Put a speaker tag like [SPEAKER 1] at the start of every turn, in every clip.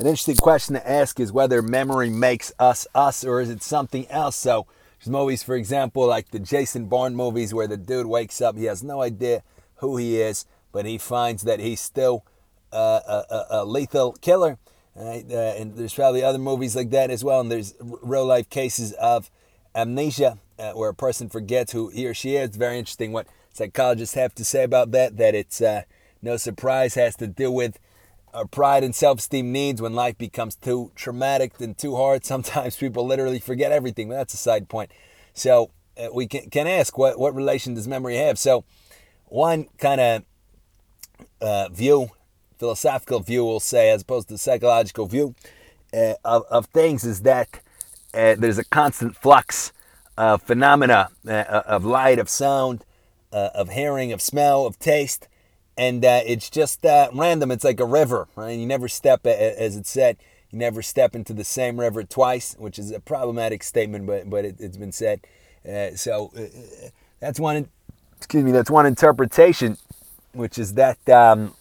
[SPEAKER 1] an interesting question to ask is whether memory makes us us or is it something else. So there's movies, for example, like the Jason Bourne movies where the dude wakes up, he has no idea who he is, but he finds that he's still a, a, lethal killer. Right? Uh, and there's probably other movies like that as well. And there's real life cases of amnesia uh, where a person forgets who he or she is. Very interesting what psychologists have to say about that. That it's uh, no surprise has to do with our pride and self-esteem needs when life becomes too traumatic and too hard. Sometimes people literally forget everything. But that's a side point. So uh, we can, can ask what what relation does memory have? So one kind of uh, view, philosophical view, we'll say, as opposed to psychological view uh, of, of things, is that uh, there's a constant flux of phenomena uh, of light, of sound, of hearing, of smell, of taste, and uh, it's just random. It's like a river, right? You never step, as it said, you never step into the same river twice, which is a problematic statement, but but it, has been said. so that's one excuse me, that's one interpretation, which is that um,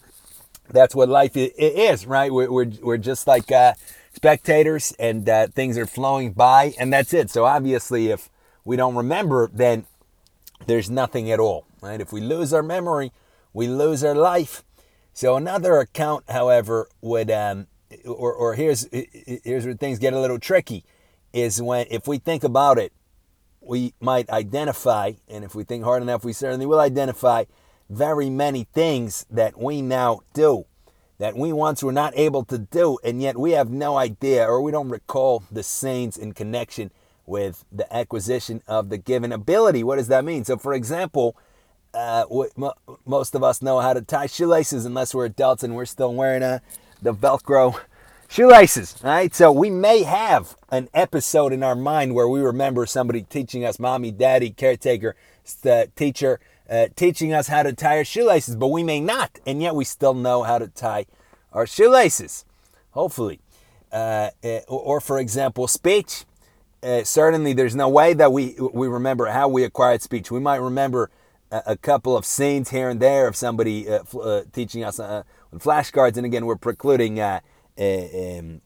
[SPEAKER 1] that's what life is, right? We're, we're, we're just like uh, spectators and uh, things are flowing by, and that's it. So obviously, if we don't remember, then there's nothing at all, right? If we lose our memory, we lose our life. So another account, however, would um, or, or here's here's where things get a little tricky, is when if we think about it, we might identify, and if we think hard enough, we certainly will identify very many things that we now do that we once were not able to do, and yet we have no idea or we don't recall the scenes in connection with the acquisition of the given ability. What does that mean? So, for example, uh, most of us know how to tie shoelaces unless we're adults and we're still wearing uh, the Velcro shoelaces, right? So we may have an episode in our mind where we remember somebody teaching us, mommy, daddy, caretaker, the teacher, uh, teaching us how to tie our shoelaces, but we may not, and yet we still know how to tie our shoelaces, hopefully. Uh, uh or, for example, speech. Uh, certainly, there's no way that we we remember how we acquired speech. We might remember a, couple of scenes here and there of somebody uh, uh, teaching us on flashcards, and again, we're precluding um,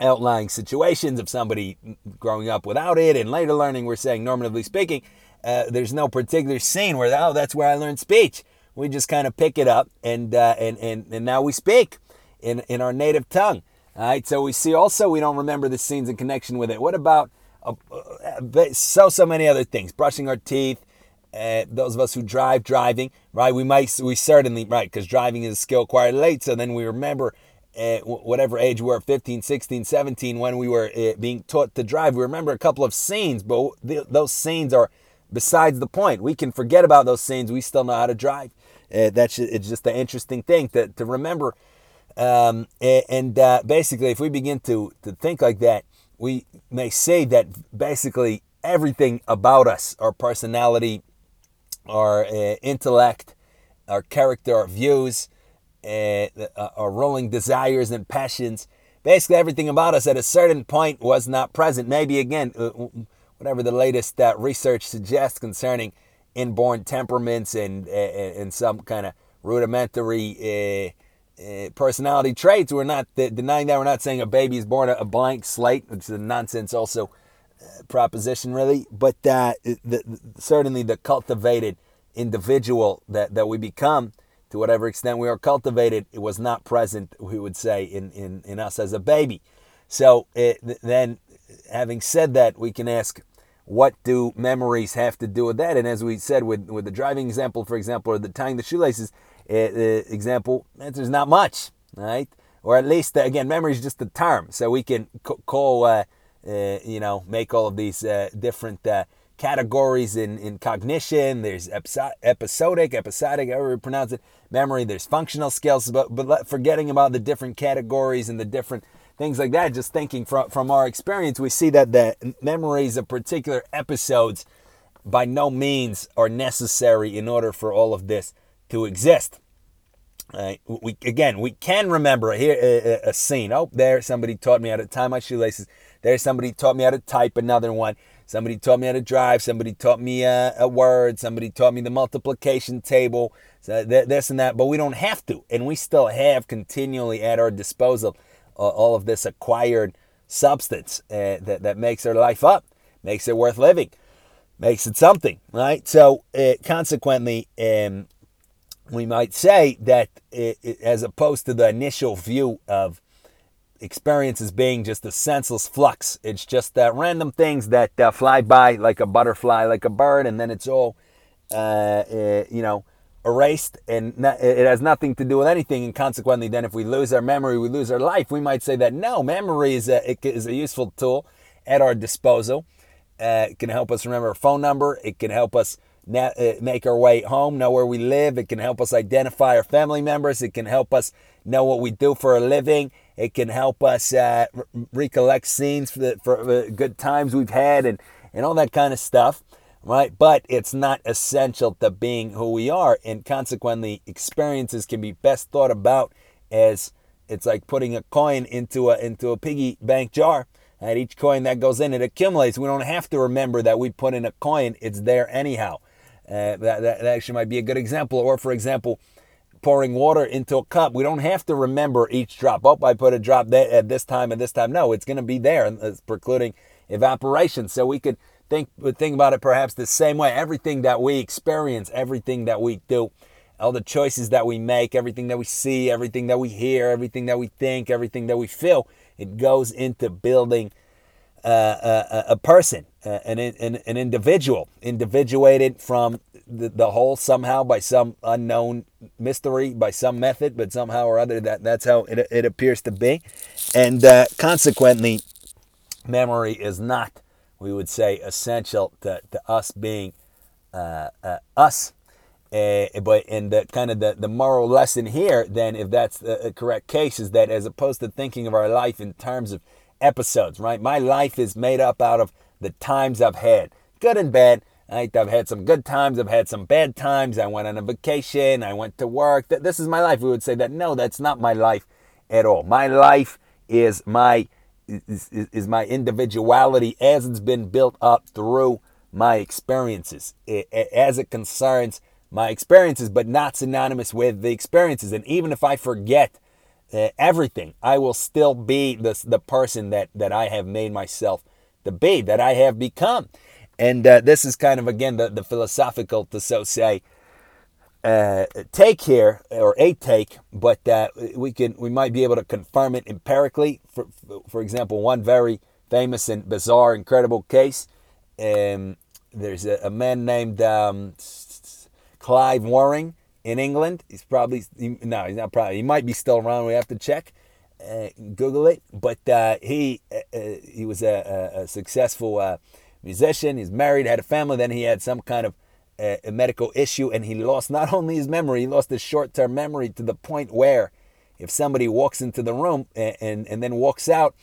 [SPEAKER 1] outlying situations of somebody growing up without it and later learning. We're saying, normatively speaking, uh, there's no particular scene where, oh, that's where I learned speech. We just kind of pick it up and, uh, and, and, and now we speak in, in our native tongue. All right, so we see also we don't remember the scenes in connection with it. What about uh, uh so, so many other things? Brushing our teeth, uh, those of us who drive, driving, right? We might, we certainly, right, because driving is a skill acquired late. So then we remember uh, whatever age we were 15 16 17 when we were uh, being taught to drive we remember a couple of scenes but th- those scenes are besides the point we can forget about those scenes we still know how to drive uh, that's it's just an interesting thing to, to remember um, and uh, basically if we begin to, to think like that we may say that basically everything about us our personality our uh, intellect our character our views uh, our rolling desires and passions. Basically, everything about us at a certain point was not present. Maybe again, uh, whatever the latest uh, research suggests concerning inborn temperaments and and some kind of rudimentary uh, personality traits. We're not denying that. We're not saying a baby is born a, blank slate, which is nonsense also uh, proposition, really. But that the, certainly the cultivated individual that, that we become to whatever extent we are cultivated, it was not present, we would say, in, in, in us as a baby. So it, then, having said that, we can ask, what do memories have to do with that? And as we said with, with the driving example, for example, or the tying the shoelaces uh, example, there's not much, right? Or at least, uh, again, memory is just a term. So we can call, uh, uh, you know, make all of these uh, different uh, categories in, in cognition. There's episodic, episodic, however you pronounce it, memory. There's functional skills, but, but forgetting about the different categories and the different things like that, just thinking from, from our experience, we see that the memories of particular episodes by no means are necessary in order for all of this to exist. Uh, we again, we can remember here a, a, scene. Oh, there somebody taught me how to tie my shoelaces. There somebody taught me how to type another one. Somebody taught me how to drive. Somebody taught me a, a word. Somebody taught me the multiplication table. So this and that. But we don't have to. And we still have continually at our disposal all of this acquired substance uh, that, that makes our life up, makes it worth living, makes it something, right? So, uh, consequently, um, we might say that it, it, as opposed to the initial view of experience as being just a senseless flux, it's just that random things that uh, fly by like a butterfly, like a bird, and then it's all, uh, uh, you know, erased and not, it has nothing to do with anything. And consequently, then if we lose our memory, we lose our life. We might say that no, memory is a, is a useful tool at our disposal. Uh, it can help us remember a phone number. It can help us na- uh, make our way home, know where we live. It can help us identify our family members. It can help us know what we do for a living. It can help us uh, re- recollect scenes for, the, for good times we've had and, and all that kind of stuff right? But it's not essential to being who we are, and consequently, experiences can be best thought about as it's like putting a coin into a into a piggy bank jar. And each coin that goes in, it accumulates. We don't have to remember that we put in a coin; it's there anyhow. Uh, that, that actually might be a good example. Or, for example, pouring water into a cup. We don't have to remember each drop. Oh, I put a drop there at this time and this time. No, it's going to be there, and it's precluding evaporation. So we could think think about it perhaps the same way. Everything that we experience, everything that we do, all the choices that we make, everything that we see, everything that we hear, everything that we think, everything that we feel, it goes into building a, a, person, an, an, an individual, individuated from the, the whole somehow by some unknown mystery, by some method, but somehow or other that that's how it, it appears to be. And uh, consequently, memory is not we would say essential to, to us being uh, uh, us. Uh, but in the kind of the, the moral lesson here, then, if that's the correct case, is that as opposed to thinking of our life in terms of episodes, right? My life is made up out of the times I've had, good and bad. Right? I've had some good times, I've had some bad times. I went on a vacation, I went to work. This is my life. We would say that no, that's not my life at all. My life is my is, is, my individuality as it's been built up through my experiences, as it concerns my experiences, but not synonymous with the experiences. And even if I forget uh, everything, I will still be the, the person that, that I have made myself to be, that I have become. And uh, this is kind of, again, the, the philosophical, to so say, uh, take here or a take, but uh, we can we might be able to confirm it empirically. For for example, one very famous and bizarre, incredible case. Um, there's a, a, man named um, Clive Wearing in England. He's probably he, no, he's not probably. He might be still around. We have to check. Uh, Google it. But uh, he uh, uh, he was a, a, successful musician. He's married, had a family. Then he had some kind of a, a medical issue and he lost not only his memory, he lost his short term memory to the point where if somebody walks into the room and, and, and then walks out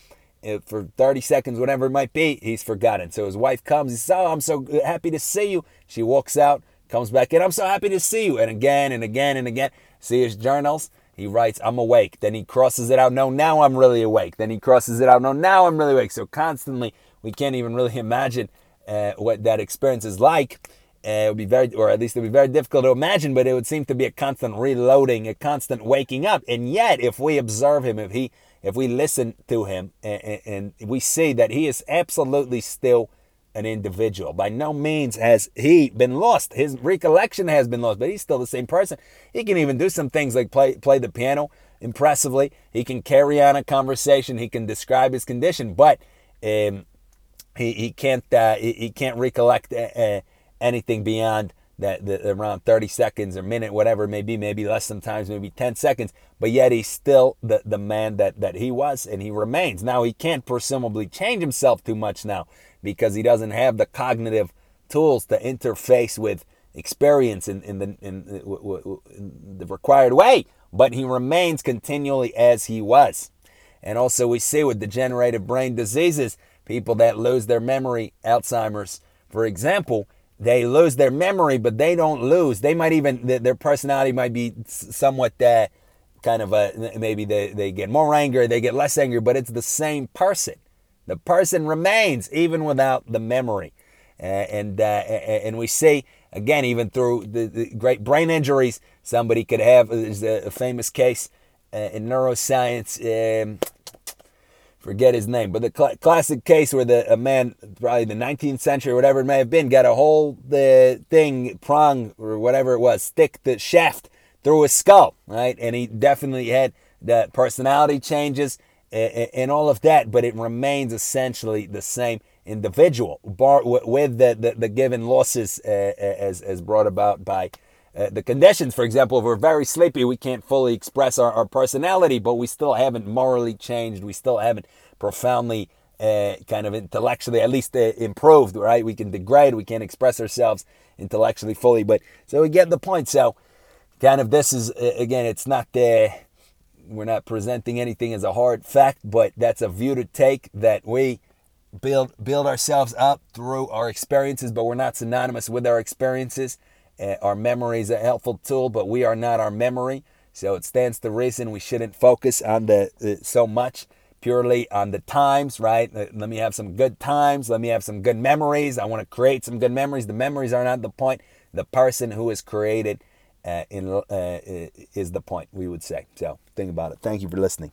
[SPEAKER 1] uh, for 30 seconds, whatever it might be, he's forgotten. So his wife comes, he says, Oh, I'm so happy to see you. She walks out, comes back in, I'm so happy to see you. And again and again and again, see his journals. He writes, I'm awake. Then he crosses it out, no, now I'm really awake. Then he crosses it out, no, now I'm really awake. So constantly, we can't even really imagine uh, what that experience is like. Uh, it would be very, or at least it would be very difficult to imagine, but it would seem to be a constant reloading, a constant waking up. And yet, if we observe him, if he, if we listen to him, and, and we see that he is absolutely still an individual. By no means has he been lost. His recollection has been lost, but he's still the same person. He can even do some things like play play the piano impressively. He can carry on a conversation. He can describe his condition, but um, he he can't uh, he, he, can't recollect. Uh, uh anything beyond that, the, around 30 seconds or minute, whatever it may be, maybe less sometimes, maybe 10 seconds, but yet he's still the, the man that, that he was and he remains. Now, he can't presumably change himself too much now because he doesn't have the cognitive tools to interface with experience in, in, the, in, in the required way, but he remains continually as he was. And also, we see with degenerative brain diseases, people that lose their memory, Alzheimer's, for example, they lose their memory, but they don't lose. They might even their personality might be somewhat uh, kind of a maybe they, they get more anger, they get less angry, but it's the same person. The person remains even without the memory, uh, and uh, and we see again even through the, the, great brain injuries, somebody could have. There's a famous case uh, in neuroscience. Um, forget his name, but the cl- classic case where the a man, probably the 19th century or whatever it may have been, got a whole the thing prong or whatever it was, stick the shaft through his skull, right? And he definitely had the personality changes and, and all of that, but it remains essentially the same individual, bar, with the, the, the given losses uh, as as brought about by uh, the conditions, for example, if we're very sleepy, we can't fully express our, our personality, but we still haven't morally changed. We still haven't profoundly, uh, kind of intellectually, at least uh, improved, right? We can degrade, we can't express ourselves intellectually fully. But so we get the point. So, kind of, this is, again, it's not the, we're not presenting anything as a hard fact, but that's a view to take that we build build ourselves up through our experiences, but we're not synonymous with our experiences. Uh, our memory is a helpful tool, but we are not our memory. So it stands to reason we shouldn't focus on the uh, so much purely on the times, right? Let me have some good times. Let me have some good memories. I want to create some good memories. The memories are not the point. The person who is created uh, in, uh, is the point, we would say. So think about it. Thank you for listening.